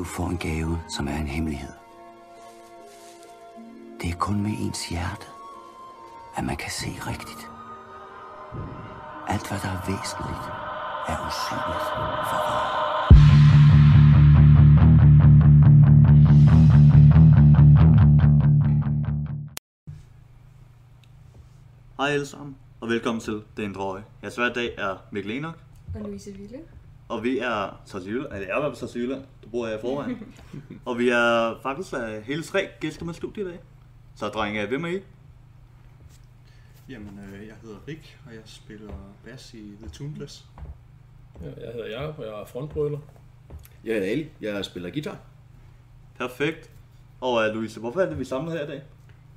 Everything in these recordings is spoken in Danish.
Du får en gave, som er en hemmelighed. Det er kun med ens hjerte, at man kan se rigtigt. Alt, hvad der er væsentligt, er usynligt for øjet. Hej alle sammen, og velkommen til Den Drøje. Jeres hver dag er Mikkel Enoch, Og Louise Ville. Og vi er Tarsjøland, eller jeg er i hvert fald du bor her i forvejen. og vi er faktisk uh, hele tre gæster med studiet i dag. Så drenge, hvem er I? Jamen, øh, jeg hedder Rik, og jeg spiller bass i The Tuneless. Ja, jeg hedder Jacob, og jeg er frontbrøler. Jeg hedder Ali, jeg spiller guitar. Perfekt. Og uh, Louise, hvorfor er det, vi samlet her i dag?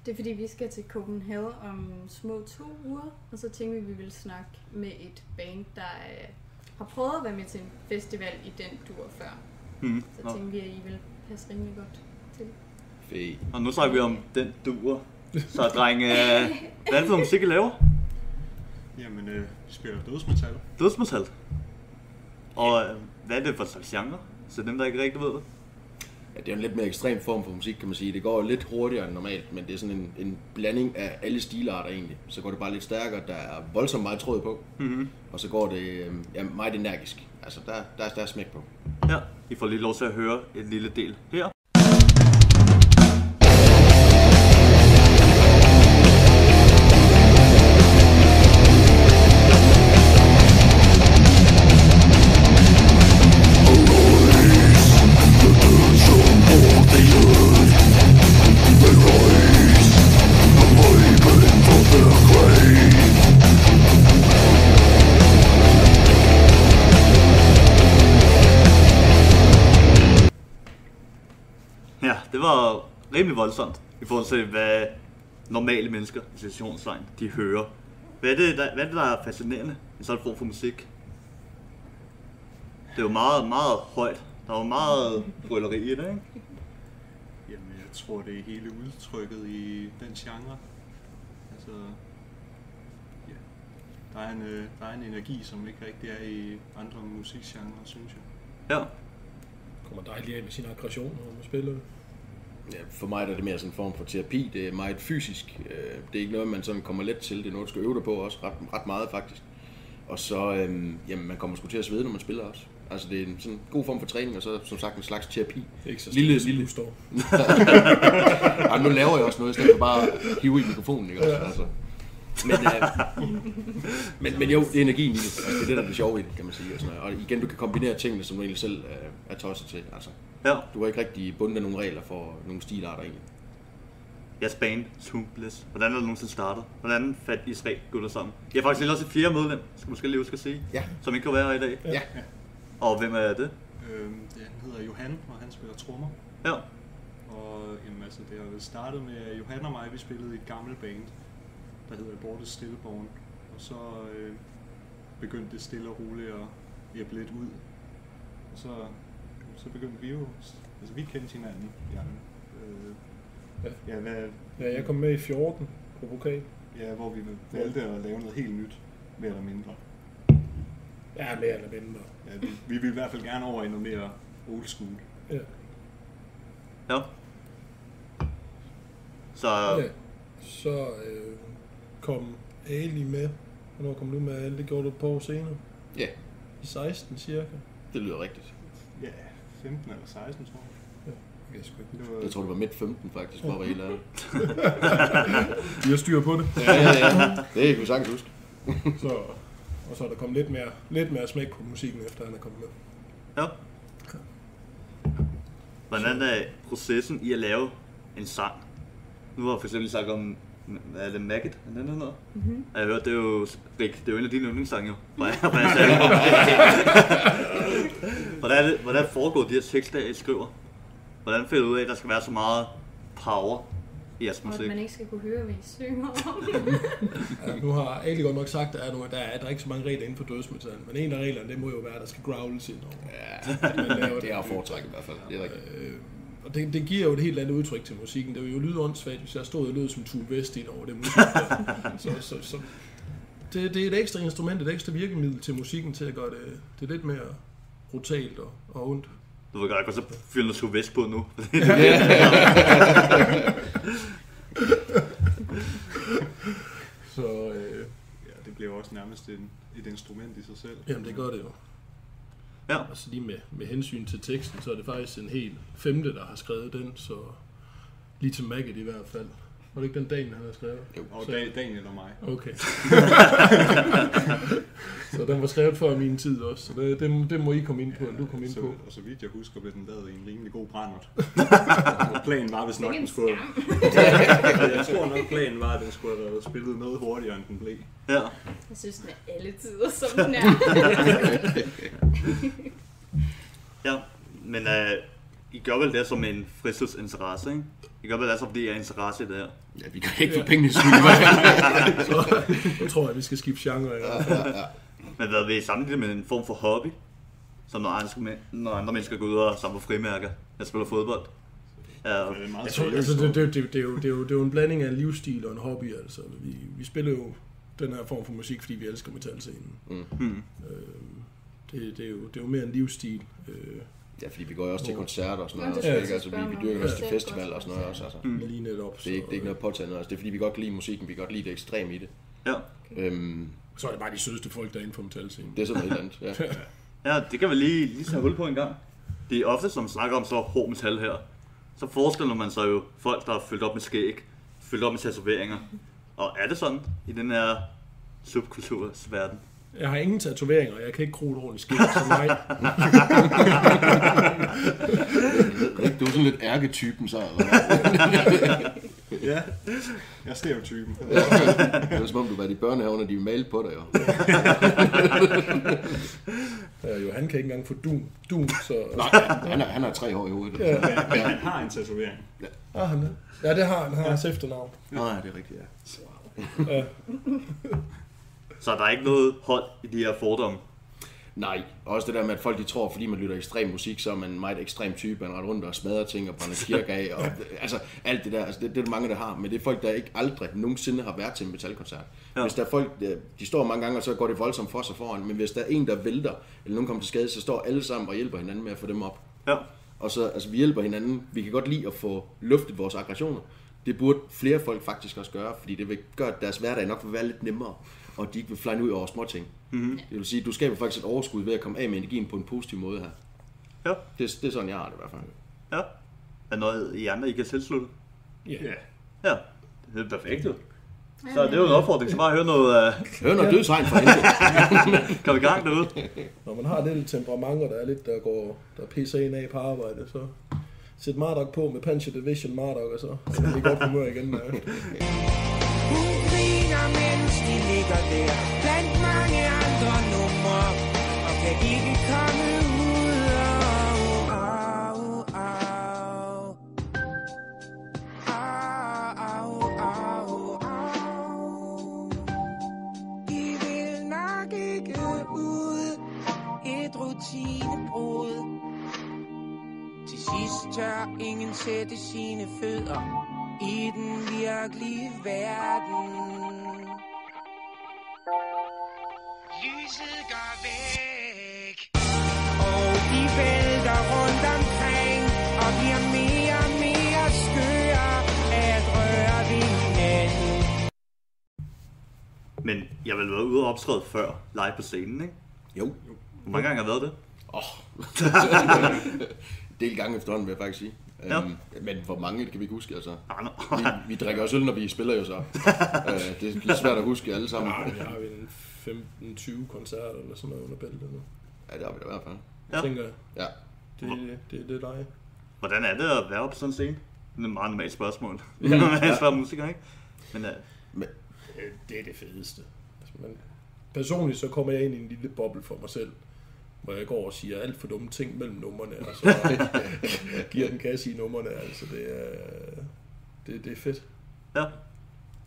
Det er fordi, vi skal til Copenhagen om små to uger, og så tænkte vi, at vi ville snakke med et band, der øh, har prøvet at være med til en festival i den dur før. Hmm. Så Nå. tænkte vi, at I ville passe rimelig godt til. Fæ. Og nu snakker vi om den duer. Så drenge, hvad er det for musik, I laver? Jamen, øh, vi spiller dødsmetal. Dødsmetal. Og uh, hvad er det for en slags genre? Så dem, der ikke rigtig ved det. Ja, det er en lidt mere ekstrem form for musik, kan man sige. Det går lidt hurtigere end normalt, men det er sådan en, en blanding af alle stilarter egentlig. Så går det bare lidt stærkere, der er voldsomt meget tråd på, Mm-hmm. og så går det øh, ja, meget energisk. Altså, der, der, der er smæk på. Ja, I får lige lov til at høre en lille del her. Rimelig voldsomt i forhold til, hvad normale mennesker i situationstegn, de hører. Hvad er, det, der, hvad er det, der er fascinerende i sådan en form for musik? Det er jo meget, meget højt. Der er jo meget brølleri i det, ikke? Jamen, jeg tror, det er hele udtrykket i den genre. Altså, ja. Der er en, øh, der er en energi, som ikke rigtig er i andre musikgenre, synes jeg. Ja. Kommer dejligt af med sin aggression, når man spiller det. Ja, for mig er det mere sådan en form for terapi. Det er meget fysisk. Øh, Det er ikke noget, man sådan kommer let til. Det er noget, du skal øve dig på også ret, ret meget faktisk. Og så, øhm, jamen, man kommer sgu til at svede, når man spiller også. Altså, det er en sådan god form for træning, og så som sagt en slags terapi. Er ikke så Lille- lille- du står. Ej, nu laver jeg også noget, i stedet for bare at hive i mikrofonen, ikke også? Altså. Men, øh, men, men jo, det er energien i det. Altså, det er det, der er det sjove i det, kan man sige. Og, sådan noget. og igen, du kan kombinere tingene, som du egentlig selv øh, er tosset til. Altså, Ja. du har ikke rigtig bundet af nogle regler for nogle stilarter egentlig. Jeres band, Toombless. Hvordan er det nogensinde startet? Hvordan fandt I tre gutter sammen? Jeg har faktisk lige også et fjerde medlem, skal måske lige huske at sige. Ja. Som ikke kan være her i dag. Ja. Og hvem er det? Øhm, det, han hedder Johan, og han spiller trommer. Ja. Og jamen, altså, det har startet med, at Johan og mig, vi spillede i et gammelt band, der hedder Aborted Stilleborn. Og så øh, begyndte det stille og roligt at hjælpe lidt ud. Og så, så begyndte vi jo, altså vi kendte hinanden, ja. Øh, Ja. ja, hvad, Ja, jeg kom med i 14 på vokal. ja, hvor vi valgte at lave noget helt nyt, mere eller mindre. Ja, mere eller mindre. Ja, vi, vi ville i hvert fald gerne over i noget mere old school. Ja. Ja. Så ja. Så øh, kom Ali med. Hvornår kom du med Ali? Det gjorde du et par år senere. Ja, I 16 cirka. det lyder rigtigt. Ja, 15 eller 16, tror jeg. Jeg var, Jeg tror, det var midt 15 faktisk, at være helt ærlig. Vi har styr på det. Ja, ja, ja. Det kan vi sagtens huske. Så, og så er der kommet lidt mere, lidt mere smæk på musikken, efter han er kommet med. Ja. Hvordan er processen i at lave en sang? Nu har jeg for eksempel sagt om, hvad er det, Maggot? Er det den hedder? Mm-hmm. Jeg har hørt, det er jo, Rik, det er jo en af dine yndlingssange jo. Fra, fra jeg sagde. hvordan, er det, hvordan foregår de her tekster, I skriver? Hvordan finder du ud af, at der skal være så meget power i jeres Og at musik? man ikke skal kunne høre, hvad I synger om. Ja, nu har Ali godt nok sagt, at der er, nogle, der, er, der ikke så mange regler inden for dødsmetal, men en af reglerne, det må jo være, at der skal growles ind over. Ja, det er at foretrække i hvert fald. Det er rigtigt. Øh, og det, det giver jo et helt andet udtryk til musikken. Det vil jo lyde åndssvagt, hvis jeg stod og lød som Tue Vest ind over det musik. Der. så, så, så det, det er et ekstra instrument, et ekstra virkemiddel til musikken til at gøre det, det lidt mere brutalt og, og ondt. Du ved godt, og så fyre noget suvest på nu. Så øh, Ja, det bliver også nærmest en, et instrument i sig selv. jamen, det gør det jo ja. Og så lige med, med hensyn til teksten, så er det faktisk en helt femte, der har skrevet den, så lige til Maggot i hvert fald. Var det ikke den Daniel, han har skrevet? Jo. Og Så- Dan- Daniel og mig. Okay. så den var skrevet før min tid også, så det, det, må- det må I komme ind på, eller du komme ind så, på. Og så vidt jeg husker, blev den lavet i en rimelig god brændert. planen var, hvis nok den en skulle... jeg tror nok, planen var, at den skulle have været spillet noget hurtigere, end den blev. ja. Jeg synes, den er alle tider, som den er. Ja, men øh, I gør vel det som en fritidsinteresse, ikke? I gør vel det, fordi I har interesse i det her. Ja, vi kan ikke få pengene skyld. Så nu tror jeg, vi skal skifte genre. Ja. Men hvad vil I sammenligne det med en form for hobby? Som når andre, når andre mennesker går ud og samler frimærker. Jeg spiller fodbold. Ja, Det er Jeg tror, altså, det, det, det, det, er jo, det, er jo, det er jo en blanding af en livsstil og en hobby. Altså. Vi, vi spiller jo den her form for musik, fordi vi elsker metalscenen. hmm. Øh, det, det, er jo, det er jo mere en livsstil. Øh, Ja, fordi vi går jo også til koncerter og sådan Ja, noget. det Også, Altså, vi, vi dyrker også til Ja. festivaler og sådan noget også. Altså. mm. lige netop. Det er ikke, det er ikke noget påtaget. Altså, det er fordi, vi godt kan lide musikken, vi kan godt lide det ekstrem i det. ja. Øhm, Så er det bare de sødeste folk, der er inden for metalscenen. det er sådan noget helt andet. Ja. ja, det kan vi lige, lige tage hul på en gang. Det er ofte, som snakker om så hård metal her. Så forestiller man sig jo folk, der er fyldt op med skæg, fyldt op med tatoveringer. Og er det sådan i den her subkultursverden? Jeg har ingen tatoveringer, og jeg kan ikke kruge et ordentligt skilt, så nej. Du er sådan lidt ærketypen, så. Eller? Ja, jeg er stereotypen. Det er som om, du var i børnehaven, og de malte på dig. Jo. Ja, jo, han kan ikke engang få dum, dum så... Nej, han har, han har tre år i hovedet. Ja. Men han har en tatovering. Ah, han er. Ja, det har han. Han har hans efternavn. Nej, det er rigtigt, ja. Ja. Så der er ikke noget hold i de her fordomme. Nej, også det der med, at folk de tror, fordi man lytter ekstrem musik, så er man en meget ekstrem type, man render rundt og smadrer ting og brænder kirke af, og altså alt det der, altså det, det er der mange, der har, men det er folk, der ikke aldrig nogensinde har været til en metalkoncert. Ja. Hvis der er folk, de står mange gange, og så går det voldsomt for sig foran, men hvis der er en, der vælter, eller nogen kommer til skade, så står alle sammen og hjælper hinanden med at få dem op. Ja. Og så, altså vi hjælper hinanden, vi kan godt lide at få luftet vores aggressioner. Det burde flere folk faktisk også gøre, fordi det vil gøre, at deres hverdag nok vil være lidt nemmere, og de ikke vil flyne ud over små ting. Mm-hmm. Det vil sige, at du skaber faktisk et overskud ved at komme af med energien på en positiv måde her. Ja. Det, det er sådan, jeg har det i hvert fald. Ja. Er noget i andre, I kan tilslutte? Ja. Ja. Ja. Det er perfekt jo. Så det er jo en opfordring, så bare høre noget, uh, Hør noget dødsregn for helvede. kom i gang derude. Når man har lidt temperament, og der er lidt, der går der pisser en af på arbejde, så sæt Marduk på med Pancha Division Marduk, og så er det godt humør igen. Der. Mens de ligger der Blandt mange andre numre Og kan ikke komme ud Au, au, au. Au, au, au, au. De vil nok ikke ud Et rutinebrud Til sidst tør ingen sætte sine fødder i den virkelige verden. Jeg vil være ude og optræde før, live på scenen, ikke? Jo. Hvor mange gange har jeg været det? Del gange efterhånden, vil jeg faktisk sige. Ja. Øhm, men hvor mange kan vi ikke huske, altså. Nej, Vi, nej. vi drikker også øl, når vi spiller jo så. øh, det er lidt svært at huske alle sammen. Ja, vi har en 15-20 koncerter eller sådan noget under bæltet nu. Ja, det har vi da i hvert fald. Ja. Ja. Tænker jeg, Ja. det, det, det, det er dig. Hvordan er det at være på sådan en scene? Det er et meget normalt spørgsmål. Ja. Når man spørger musiker, ikke? Men uh, Øh, Det er det fedeste. Man, personligt så kommer jeg ind i en lille boble for mig selv, hvor jeg går og siger alt for dumme ting mellem numrene, og så giver den kasse i numrene. Altså, det er, det, det er fedt. ja.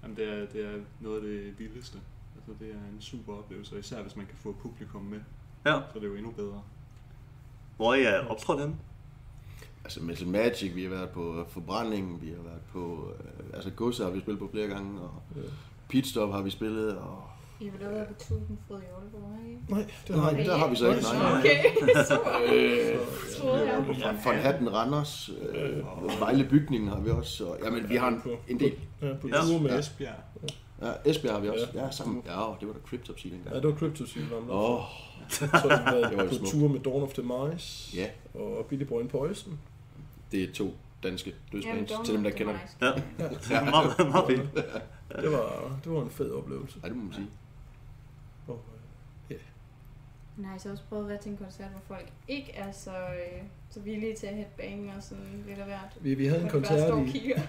Jamen, det, er, det er noget af det vildeste. Altså, det er en super oplevelse, og især hvis man kan få publikum med, ja. så er det jo endnu bedre. Hvor er jeg optrådt henne? Altså Metal Magic, vi har været på Forbrændingen, vi har været på... Øh, altså Godset har vi spillet på flere gange, og Ja. Pitstop har vi spillet, og I vil været på Tusenfryd i Aalborg, ikke? Nej, det har vi. der har vi så ikke. Nej. Okay, super. Øh, ja, von Hatten Randers, øh, Vejle Bygningen har vi også. Og, jamen, vi har en, en del. Ja, på Ja. tur med Esbjerg. Ja, Esbjerg har vi også. Ja, sammen. Ja, det var da Cryptopsy dengang. Ja, det var Cryptosil om Åh, Så har vi været på tur med Dawn of the Mice ja, og Billy Boy Poison. det er to danske dødsbands, Dawn til dem, der kender det. Mice. Ja, ja meget, meget fint. Det var, det var en fed oplevelse. Ja, det må man sige. Og, øh, Nej, så har også prøvet at være til en koncert, hvor folk ikke er så, øh, så villige til at headbange og sådan lidt af hvert. vi, vi havde en koncert i, ja,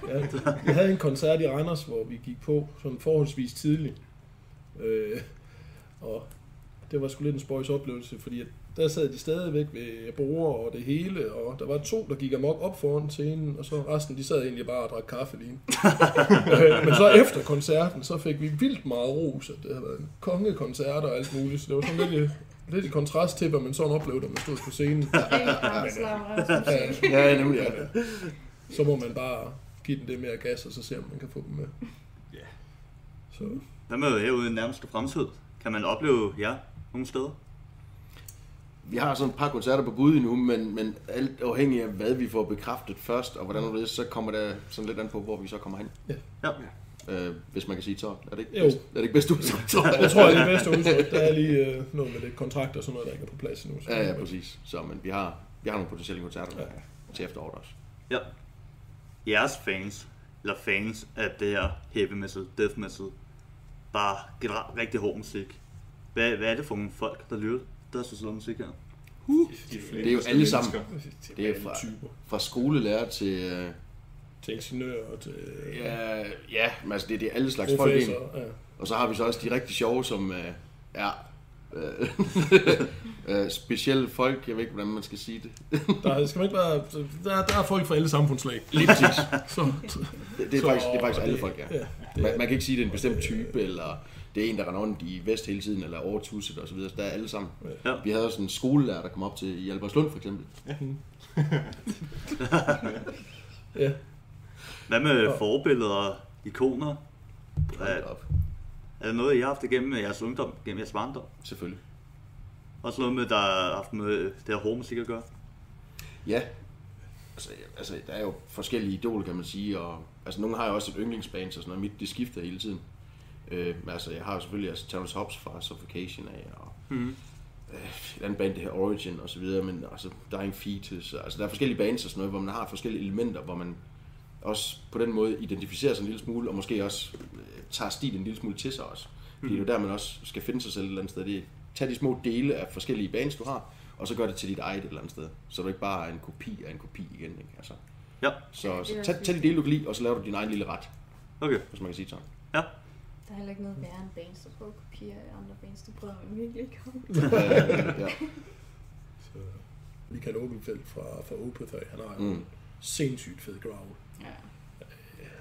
vi havde en koncert i Randers, hvor vi gik på sådan forholdsvis tidligt. Øh, og det var sgu lidt en spøjs oplevelse, fordi at der sad de stadigvæk ved borger og det hele, og der var to, der gik amok op foran scenen, og så resten, de sad egentlig bare og drak kaffe lige. Men så efter koncerten, så fik vi vildt meget ros, at det havde været en kongekoncert og alt muligt, så det var sådan lidt, lidt i kontrast til, hvad man sådan oplevede, da man stod på scenen. Musik. Ja, nemlig, ja. Så må man bare give den det mere gas, og så se, om man kan få dem med. Ja. Så Hvad med herude i den nærmeste fremtid? Kan man opleve jer nogle steder? Vi har sådan et par koncerter på bud endnu, men, men alt afhængig af, hvad vi får bekræftet først, og hvordan det er, så kommer der sådan lidt an på, hvor vi så kommer hen. Ja. Øh, hvis man kan sige så. Er det ikke Jo. bedst, er det ikke bedst udtryk, tror jeg tror, det er bedste udtryk. Der er lige øh, noget med det kontrakt og sådan noget, der ikke er på plads endnu. Så Ja, ja, præcis. Så, men vi har, vi har nogle potentielle koncerter Ja. ja. til efteråret også. Ja. Jeres fans, eller fans af det her heavy metal, death metal, bare generelt rigtig hård musik. Hvad, hvad er det for nogle folk, der lytter, der synes om musik her? De Det er jo alle sammen. Det er fra, fra skolelærer til... Øh, Til ingeniører og til øh, ja, ja, men altså det, det er alle slags folk. professor. Ja. Og så har vi så også de rigtig sjove, som øh, er øh, øh, specielle folk. Jeg ved ikke, hvordan man skal sige det. Der skal man ikke være, der, der er folk fra alle samfundslag. Lige præcis. Så, Det, det, er, Så- faktisk, det er faktisk alle folk, ja. ja, Man, man kan ikke sige, at det er en bestemt type, eller det er en, der render rundt i vest hele tiden, eller over tusset og så videre. Så der er alle sammen. Ja. Vi havde også en skolelærer, der kom op til i Albertslund for eksempel. ja. Hvad med forbilleder og ikoner? Er, op. er det noget, I har haft igennem jeres ungdom, gennem jeres barndom? Selvfølgelig. Også noget med, der har haft med det her hårde musik at gøre? Ja. Altså, altså, der er jo forskellige idoler, kan man sige, og altså, nogle har jo også et yndlingsband, så sådan noget. Mit, det skifter hele tiden. Øh, men altså, jeg har jo selvfølgelig altså, Terrence Hobbs fra Suffocation af, og Mm. et andet band, det her Origin og så videre, men altså Dying Fetus, altså der er forskellige bands og sådan noget, hvor man har forskellige elementer, hvor man også på den måde identificerer sig en lille smule, og måske også øh, tager stilen en lille smule til sig også. Fordi det er jo der, man også skal finde sig selv et eller andet sted. Det er, tag de små dele af forskellige bands, du har, og så gør det til dit eget et eller andet sted. Så du ikke bare er en kopi af en kopi igen. Ikke? Altså, Ja, så, det så tag, tag de dele, du kan lide, og så laver du din egen lille ret, okay. hvis man kan sige det sådan. Ja, Der er heller ikke noget værre end bands, der prøver at kopiere andre bands. Det prøver man virkelig ikke om. Øh, ja. Så, Michael Åbenfeldt fra, fra Opethay, han har jo mm. En sindssygt fed growl. Ja.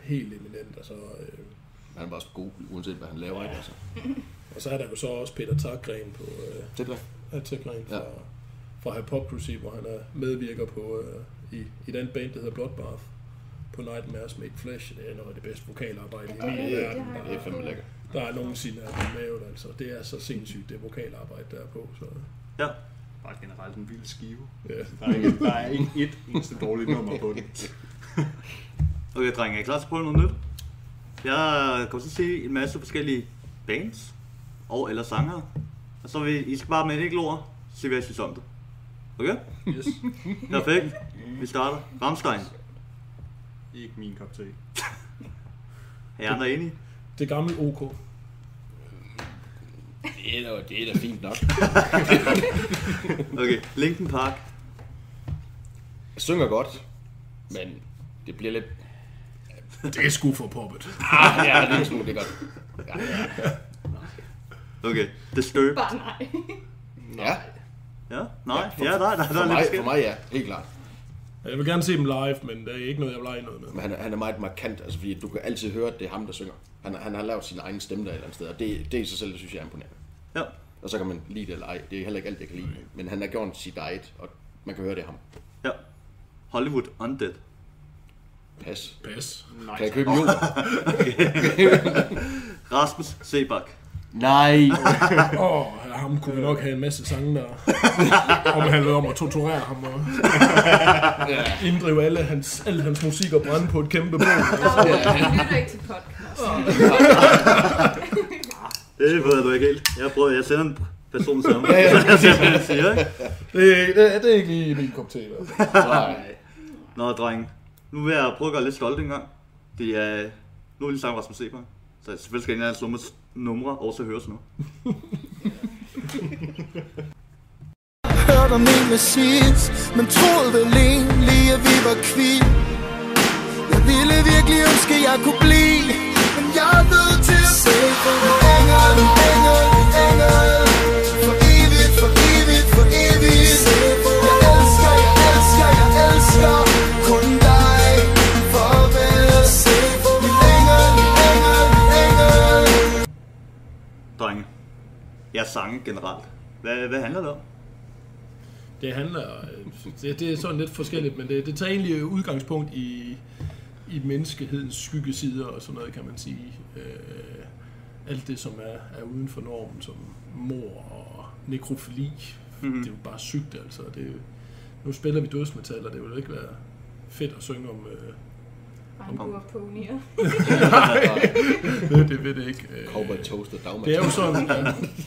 Helt eminent. Og så, øh, Han er bare så god, uanset hvad han laver. Ikke? Altså. og så er der jo så også Peter Takgren på øh, det. ja, Takgren fra, Ja. ja. fra Hypocrisy, hvor han er medvirker på øh, i, i den band, der hedder Bloodbath på Nightmares Made Flesh. Det er noget af det bedste vokalarbejde i hele det verden. jeg Det er fandme lækkert. Der er nogensinde er lavet, altså. Det er så sindssygt, det vokalarbejde, der er på. Så, ja. Bare generelt en vild skive. ja. Der er ikke, der er ikke et eneste dårligt nummer på den. Okay, drenge, er I klar til at prøve noget nyt? Jeg kommer til at se en masse forskellige bands og eller sanger. Og så vil I skal bare med et enkelt ord, se hvad I synes om det. Okay? Yes. Perfekt. Vi starter. Ramstein. Ikke min kop te. Er I andre enige? Det gamle OK. Det er da, det er da fint nok. Okay, Linkin Park. Jeg synger godt, men det bliver lidt... Det er sgu for poppet. Ah, ja, det er smule, det er godt. Ja, Okay, Disturbed. Bare nej. ja. Ja, nej, for, ja, der, der, der, for, er mig, lidt for skidt. mig ja, helt klart. Jeg vil gerne se dem live, men det er ikke noget, jeg vil lege noget med. Men han, er- han er meget markant, altså fordi du kan altid høre, at det er ham, der synger. Han, han har lavet sin egen stemme der et eller andet sted, og det, det i sig selv, det synes jeg er imponerende. Ja, Og så kan man lide det eller ej. Det er heller ikke alt, jeg kan lide. Men han har gjort sit eget, og man kan høre, det er ham. ja. Hollywood Undead. Pas. Pas. Nej, Kan jeg købe en jord? Rasmus Sebak. Nej. Åh, oh, ham kunne vi nok have en masse sange, der omhandlede om at torturere ham og inddrive alle hans, alle hans musik og brænde på et kæmpe bål. Jeg lytter ikke til podcast. Det ved du ikke helt. Jeg prøver, jeg sender en person ham. Ja, ja. Jeg ser, hvad han siger, ikke? Det, er- det, er- det er ikke lige min kop te. Nej. Nå, dreng. Nu vil jeg prøve at gøre lidt stolt en gang. Det er... Nu er lige sang Rasmus Sebak. Så selvfølgelig skal en af hans numre- numre også høres nu. Hørte om en med sidst Men troede vel egentlig at vi var kvind. Jeg ville virkelig ønske jeg kunne blive Men jeg er nødt til at se på Engel, engel, generelt. Hvad, hvad handler det om? Det handler, øh, det, det er sådan lidt forskelligt, men det, det tager egentlig udgangspunkt i, i menneskehedens skyggesider og sådan noget, kan man sige. Øh, alt det, som er, er uden for normen, som mor og nekrofili, mm-hmm. det er jo bare sygt, altså. Det er, jo- nu spiller vi dødsmetal, og det vil jo ikke være fedt at synge om... Øh, Regnbuer ponyer. det, det ved det ikke. Cowboy Toast og dagmand. Det er jo sådan,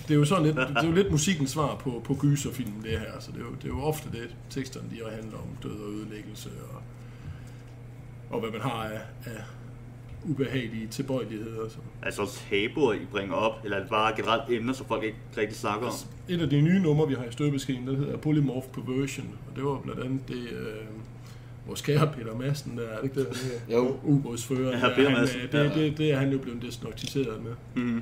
det er jo sådan lidt, det er jo lidt musikkens svar på, på gyserfilmen, det her. Så det er, jo, det er jo ofte det, teksterne de handler om død og ødelæggelse og, og hvad man har af, af ubehagelige tilbøjeligheder. Så. Altså tabuer, I bringer op, eller er det bare generelt emner, som folk ikke rigtig snakker om? Et af de nye numre, vi har i støbeskeen, den hedder Polymorph Perversion, og det var blandt andet det, øh, vores kære Peter Madsen, der er det ikke det, der Jo. ubådsfører, Ja, der, Peter han, Madsen, øh, det, det, det, er han jo blevet diagnostiseret med. Mm.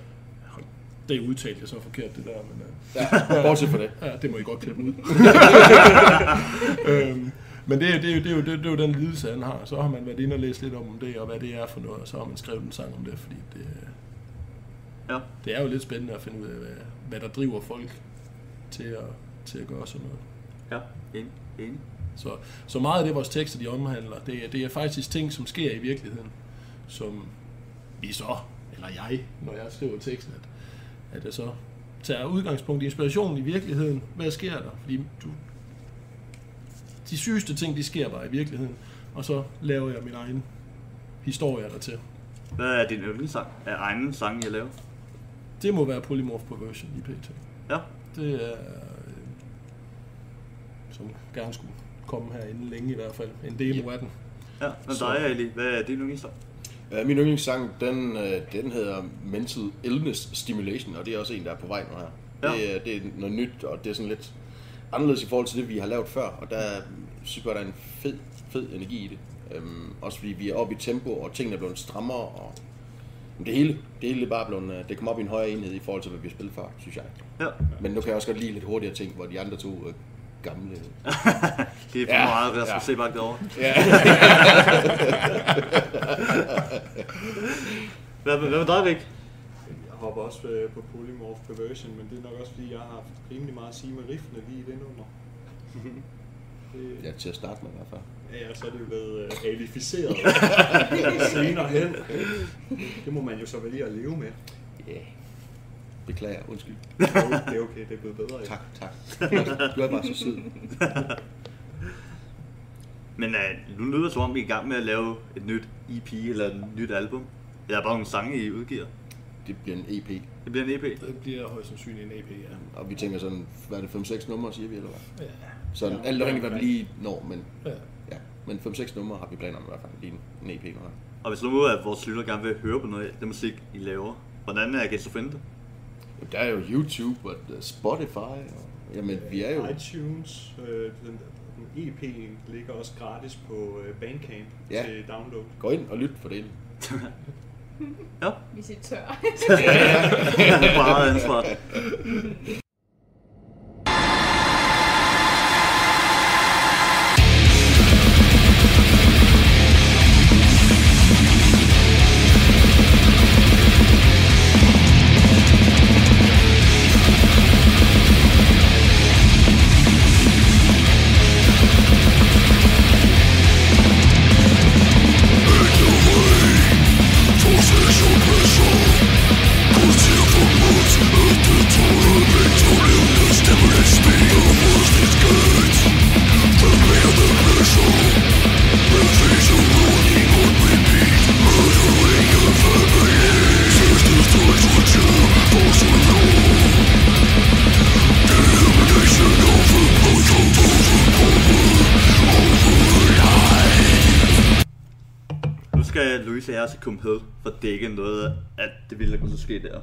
Det udtalte jeg så forkert, det der, men... Øh, Ja, bortset fra det. Ja, det må I godt klippe ud. øhm, men det, er- det, er jo- det, er jo, det, er- det er jo den lidelse, han har. Så har man været inde og læst lidt om det, og hvad det er for noget, og så har man skrevet en sang om det, fordi det, Ja. det er jo lidt spændende at finde ud af, hvad, hvad der driver folk til at, til at gøre sådan noget. Ja, enig. enig. Så, så meget af det, vores tekster de omhandler, det, er- det er faktisk ting, som sker i virkeligheden, som vi så, eller jeg, når jeg skriver teksten, at, at jeg så tager udgangspunkt i inspirationen i virkeligheden. Hvad sker der? Fordi du, de sygeste ting, de sker bare i virkeligheden, og så laver jeg min egen historie der til. Hvad er din yndlingssang? Er egen sang, jeg laver? Det må være Polymorph Perversion i PT. Ja. Det er, øh, som gerne skulle komme her inden længe i hvert fald. En demo af den. Ja, men Så- dig, Ali, hvad er din yndlingssang? Uh, min yndlingssang, den, øh, den hedder Mental Illness Stimulation, og det er også en, der er på vej nu her. Ja. Det, er- det er noget nyt, og det er sådan lidt anderledes i forhold til det, vi har lavet før, og der synes jeg, der er en fed, fed energi i det. Um, også fordi vi er oppe i tempo, og tingene er blevet strammere, og det hele, det hele er bare blevet, øh, det kommer op i en højere enhed i forhold til, hvad vi har spillet før, synes jeg. Ja. Men nu kan jeg også godt lide lidt hurtigere ting, hvor de andre to øh, gamle... Det er for Ja, meget Rasmus ja. Sebak derovre. Ja. Hvad, hvad med dig, Rik? Jeg hopper også øh, på Polymorph Perversion, men det er nok også fordi, jeg har haft rimelig meget at sige med riffene lige i det nummer. Det, ja, til at starte med i hvert fald. Ja, så er det jo blevet øh, alificeret senere hen. Det må man jo så vælge at leve med. Ja. Yeah. Beklager, undskyld. Det er okay, det er, okay, det er blevet bedre. Tak, tak. Du er bare så sød. Men uh, nu lyder det som om, vi er i gang med at lave et nyt EP eller et nyt album. Eller bare nogle sange, I udgiver. Det bliver en EP. Det bliver en EP. Det bliver højst sandsynligt en EP, ja. Og vi tænker sådan, hvad er det, 5-6 numre, siger vi, eller hvad? ja. Så Ja, alt afhængigt af, hvad vi lige når, men Ja. ja. Men 5-6 numre har vi planer om i hvert fald, lige en, EP nu her. Og hvis nu at vores lytter gerne vil høre på noget af det musik, I laver, hvordan er jeg så finde det? Jamen, Der er jo YouTube og Spotify, og, jamen vi er jo... iTunes, øh, den, den EP'en ligger også gratis på øh, Bandcamp Ja. til download. Gå ind og lyt for det. Ja, Vi siger tør. meget ansvar. Skal Louise og jeg til Copenhagen for at dække noget af det vilde, der kunne så ske der.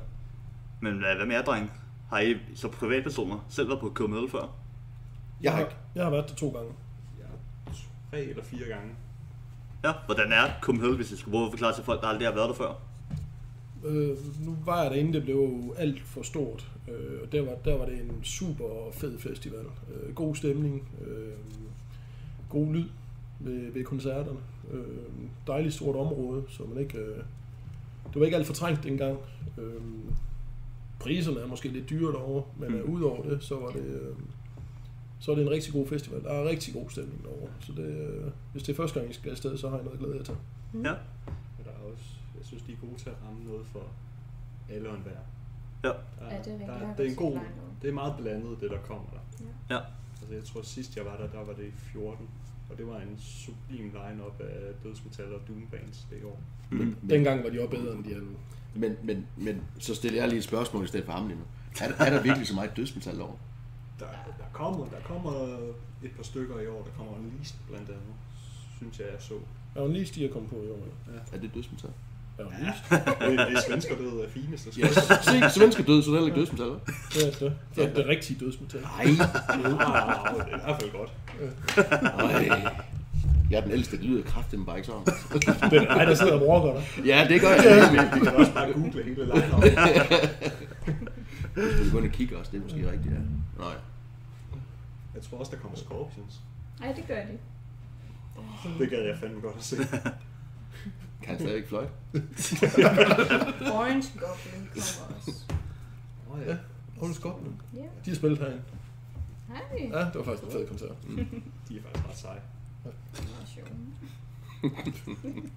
Men hvad hvad med jer, drenge? Har I så privatpersoner selv været på Copenhagen før? Jeg har ikke. Jeg har været der to gange. Ja, tre eller fire gange. Ja, hvordan er Copenhagen, hvis I skulle prøve at forklare til folk, der aldrig har været der før? Øh, nu var jeg derinde, det blev alt for stort. Øh, og der var, der var det en super fed festival. Øh, god stemning, øh, god lyd ved, ved koncerterne. Øh, dejligt stort område, så man ikke... Øh, det var ikke alt for trængt dengang. Øh, priserne er måske lidt dyre derovre, men Mm. udover det, så var det... Øh, så er det en rigtig god festival. Der er rigtig god stemning derovre. Så det, øh, hvis det er første gang, I skal afsted, så har jeg noget glæde af til. Ja. Men der er også, jeg synes, de er gode til at ramme noget for alle og enhver. Ja. Der, Ja, det er. Der, har det er en god, det er meget blandet, det der kommer der. Ja. Altså, jeg tror sidst jeg var der, der var det i 14. Og det var en sublim line-up af dødsmetal og doombands det år. Mm. Men, men, Dengang var de også bedre, end de er nu. men, men, men så stiller jeg lige et spørgsmål i stedet for ham lige nu. Er, der- er der virkelig så meget dødsmetal over? Der, der, kommer, der kommer et par stykker i år. Der kommer en list blandt andet, synes jeg, jeg så. Jeg var lige stiger kom på i år. Ja. Er det dødsmetal? Ja, det, det er svensker død af fineste. Ja, se, svenske død, så det er heller ikke dødsmetal? Det er det. Det er det rigtige dødsmetal. Nej, Ah, det er i hvert fald godt. nej. Jeg er den ældste, det lyder kraftigt, bare ikke sådan. Det er dig, der sidder og brokker dig. Ja, det gør jeg. Vi kan også bare google hele line-up. Du gå ind og kigge også, det er måske rigtigt, ja. Nej. Jeg tror også, der kommer Scorpions. Ej, det gør de. Det gad jeg fandme godt at se. Kan han stadig ikke fløjte? Orange Goblin kommer også. Oh, Ja, Orange Goblin. Ja. De har spillet herinde. Hej. Ja, det var faktisk en fed koncert. De er faktisk ret seje. Det var sjovt.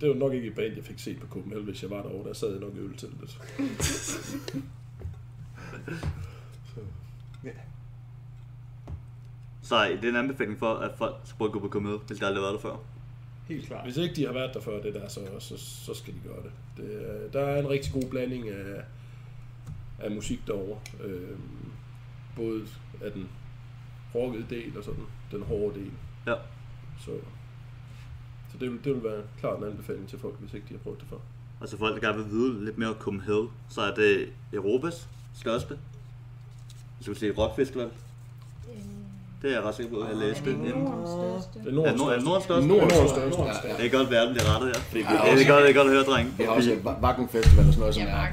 Det var nok ikke et band, jeg fik set på Copenhagen, hvis jeg var derovre. Der sad jeg nok i ølteltet. Så det er en anbefaling for, at folk skal prøve at gå på Copenhagen, hvis de aldrig har været der før. Helt klart. Hvis ikke de har været der før det der, så, så, så skal de gøre det. det er- der er en rigtig god blanding af, af musik derovre. Øhm, både af den rockede del og sådan den hårde del. Ja. Så, så det, vil, det vil være klart en anbefaling til folk, hvis ikke de har prøvet det før. Og til folk, der gerne vil vide lidt mere om Copenhagen, så er det Europas største. Hvis du vil sige rockfestival. Det er jeg ret sikker på, at jeg læste det Er det inden. Nordens største? Det er Er Nordens Nord- er største. Nordens største? Det er godt, verden bliver rettet her. Ja, det er også- godt, det er godt at høre, drenge. Vi har også Vakken Festival og sådan noget, som er er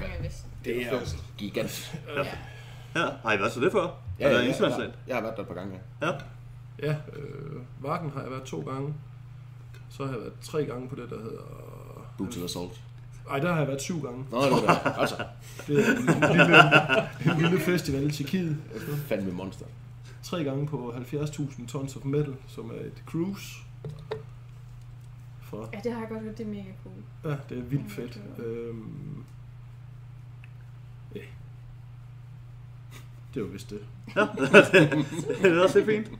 det er gigant. Ja, har I været til det før? Ja, Ja, ja, ja, ja, internationalt. jeg har været der et par gange, ja. Ja. Ja, øh, Varken har jeg været to gange. Så har jeg været tre gange på det, der hedder... Brutal Assault. Ej, der har jeg været syv gange. Nå, det var. Altså, Det er en lille, en lille festival i Tjekkiet. fandme monster. Tre gange på 70.000 tons of metal, som er et cruise. For, Ja, det har jeg godt hørt, det er mega cool. ja, det er vildt fedt. Øhm, ja. Det var vist det. det er også lidt fint.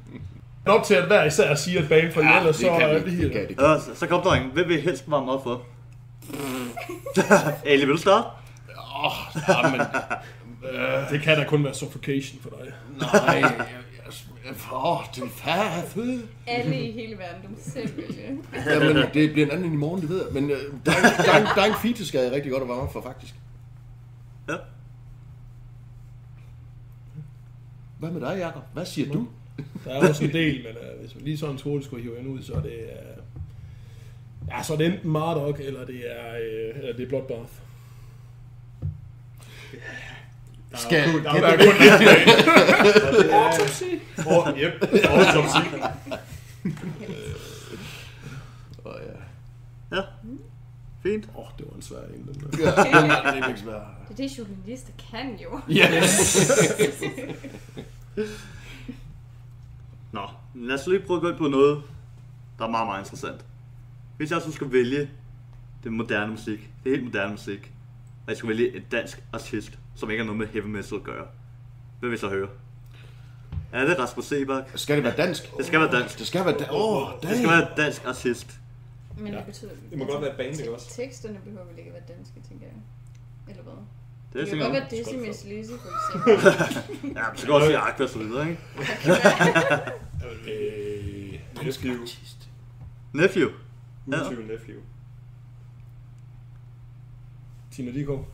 Op til at hver især siger et band, for ja, ellers det så kan er vi. det Det her. kan, det kan. Ja, så, så kom drenge. Hvem vil helst varme op for? Ali, vil du starte? Jamen, øh, det kan da kun være suffocation for dig. Nej, det er færdigt. Alle i hele verden, du må selv vælge. Jamen, det bliver en anden end i morgen, det ved jeg. Men øh, der, er, der, er, der er en jeg rigtig godt at varme for, faktisk. Ja. Hvad med dig, Jacob? Hvad siger du? Der er også en del, men uh, hvis man lige sådan hurtigt skulle hive en ud, så er det... Uh, ja, så er det enten Marduk, eller det er, uh, eller det er Bloodbath. Der Skal- er, kun- der Der er er kun et. Oh, yep. Autopsy. Åh, ja. Ja. Fint. Åh, oh, det var en svær en, den der. Ja, den er rimelig svær. Det er det, journalister kan jo. Yes! Nå, lad os lige prøve at gå ind på noget, der er meget, meget interessant. Hvis jeg så skal vælge det moderne musik, det helt moderne musik, og jeg skal vælge en dansk artist, som ikke har noget med heavy metal at gøre, hvad vil jeg så høre? Er det Rasmus Sebak? Skal det være dansk? Det skal være dansk. Det skal være dansk. Åh, oh, Det skal være dansk artist. Men det betyder... Det må godt være et band, ikke også? Teksterne behøver vel ikke at være danske, tænker jeg. Eller hvad? Det er Det kan godt være Decimus Lizzy, for eksempel. Ja, så kan også sige Aqua og så videre, ikke? Øh, Nephew. Nephew. Tvivl Nephew. Tina Dikov.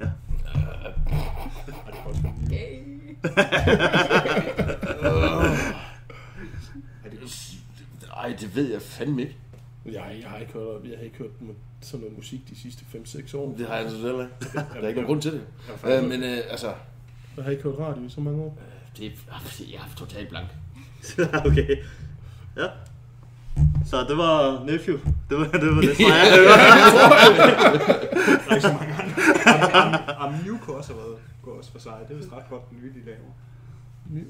Mew. Yay. Ej, det kan- Ej, det ved jeg fandme ikke. Jeg, jeg har ikke hørt, jeg har ikke hørt mu- sådan noget musik de sidste 5-6 år. Det har jeg altså selv ikke. Der er ikke nogen grund til det. jeg har faktisk- Øh, men øh, altså, Jeg har ikke hørt radio i så mange år. det er, jeg er totalt blank. okay. Ja. Så det var Nephew. Det var det, var det svar, jeg hørte. Der er ikke så mange andre. Am- Am- Mew kunne også have været gå også for sig. Det er vist ret godt, den nye de laver.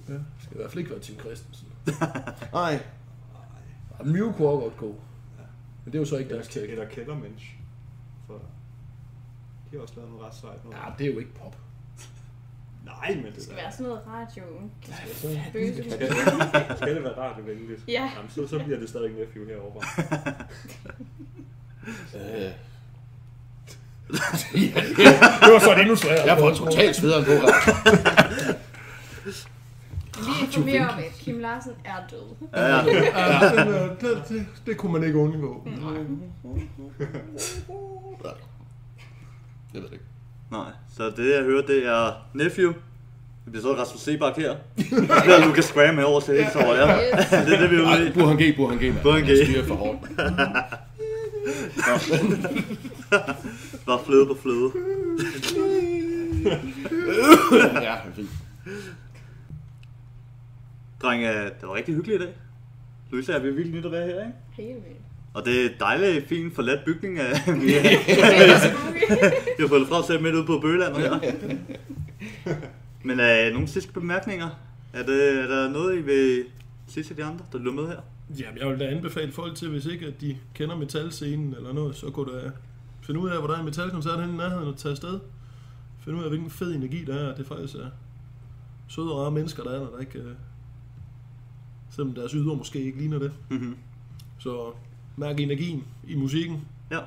Ja, det skal i hvert fald ikke være Tim Christensen. Nej. Ja, Mew kunne også godt gå. Men det er jo så ikke deres tag. eller Kellermensch. For de har også lavet noget ret sejt. Noget. Ja, det er jo ikke pop. Nej, men Det det skal være sådan noget radio. Så- Bøse. skal, skal det være radiovenligt? Ja. Jamen, så, så bliver det stadig Nephew herovre. Det var så et endnu sværere. jeg får totalt svederen på her. Lige informere om, at Kim Larsen er død. Ja, ja. Ja, det, det, det kunne man ikke undgå. Jeg ved det ikke. Nej, så det jeg hører, det er Nephew. Det bliver så Rasmus Sebak her. Det er Lucas Graham herovre til? Så ja. Yes. Det er det, vi er ude i. Burhan G, Burhan G. Burhan G. Han styrer for hårdt. Bare fløde på fløde. ja, det fint. Dreng, øh, det var rigtig hyggeligt i dag. Louise, er vi vildt nyt at være her, ikke? Helt vildt. Og det er dejligt, fin, forladt bygning, af, vi, Det er har fået frem til midt ude på Bøgelandet her. Men øh, nogle sidste bemærkninger? Er, det, er der noget, I vil sige til de andre, der lytter med her? Jamen, jeg vil da anbefale folk til, hvis ikke at de kender metalscenen eller noget, så gå da finde ud af, hvor der er en metalkoncert henne i nærheden og tage afsted. Finde ud af, hvilken fed energi der er. Det faktisk er søde og rare mennesker, der er der, der ikke... øh, Selvom deres ydre måske ikke ligner det. Mm-hmm. Så mærk energien i musikken. Ja.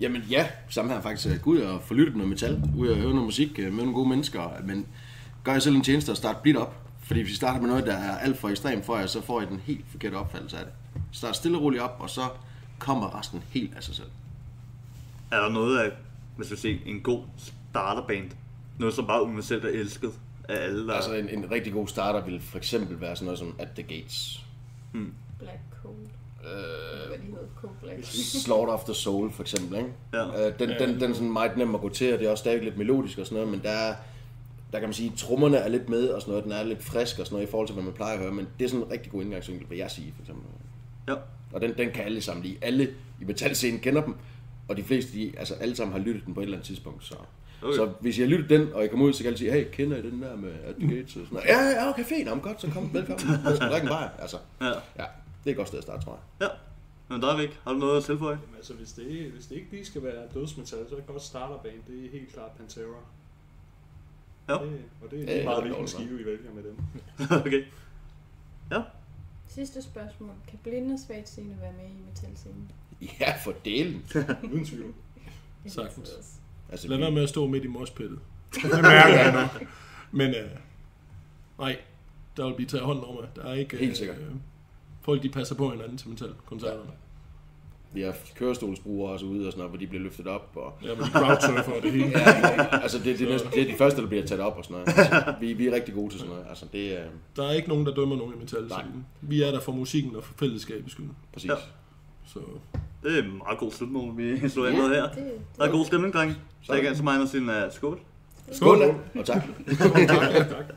Jamen ja, samme her faktisk. Gå ud og få lyttet noget metal. Ud og høre noget musik øh, med nogle gode mennesker. Men gør jeg selv en tjeneste og start blidt op. Fordi hvis I starter med noget, der er alt for ekstremt for jer, så får I den helt forkerte opfattelse af det. Start stille og roligt op, og så kommer resten helt af sig selv. Er der noget af, hvis vi siger, en god starterband? Noget, som bare universelt er elsket af alle, der... Altså en, en rigtig god starter vil for eksempel være sådan noget som At The Gates. Black Cold. Øh, Hvad de hedder, Cold Black. Slaughter of the Soul for eksempel, ikke? Ja. Øh, den, den, den er sådan meget nem at gå til, og det er også stadig lidt melodisk og sådan noget, men der er, der kan man sige, trommerne er lidt med og sådan noget, den er lidt frisk og sådan noget i forhold til, hvad man plejer at høre, men det er sådan en rigtig god indgangsvinkel, vil jeg sige, for eksempel. Ja. Og den, den kan alle sammen lide. Alle i metalscenen kender dem, og de fleste, de, altså alle sammen har lyttet den på et eller andet tidspunkt, så... Okay. Så hvis jeg har lyttet den, og jeg kommer ud, så kan jeg sige, hey, kender I den der med At The Gates? Og sådan noget. Ja, ja, okay, fint, jamen godt, så kom, velkommen. Jeg skal drikke en altså. Ja. Ja, det er et godt sted at starte, tror jeg. Ja. Men der er ikke. Har du noget at tilføje? Jamen, altså, hvis det, ikke, hvis det ikke lige skal være dødsmetal, så er det godt starterband. Det er helt klart Pantera. Ja. Det, og det er Ja, lige meget, det er hvilken skive I vælger med dem. okay. Ja. Sidste spørgsmål. Kan blinde og svagt seende være med i metalscenen? Ja, for delen. Uden tvivl. Sagtens. Altså, Lad være med at stå midt i mospittet. Det mærker jeg nok. Men øh, nej, der vil blive taget hånd om, at der er ikke... Helt sikkert. Øh, folk de passer på hinanden til metalkoncerterne. Vi har kørestolsbrugere også ude og sådan noget, hvor de bliver løftet op. Og, Ja, men crowdsurfer og det hele. ja, altså det, det, er næsten, det er de første, der bliver taget op og sådan noget. Altså, vi, vi er rigtig gode til sådan noget. Altså det er Der er ikke nogen, der dømmer nogen i metalscenen. Vi er der for musikken og for fællesskabets skyld. præcis. Ja. Så Det er en meget god slutmål, vi slår ind med her. det, det, Der er god stemning, drenge. Så jeg kan mig og sin uh, skål. Skål, da, og tak. tak, tak.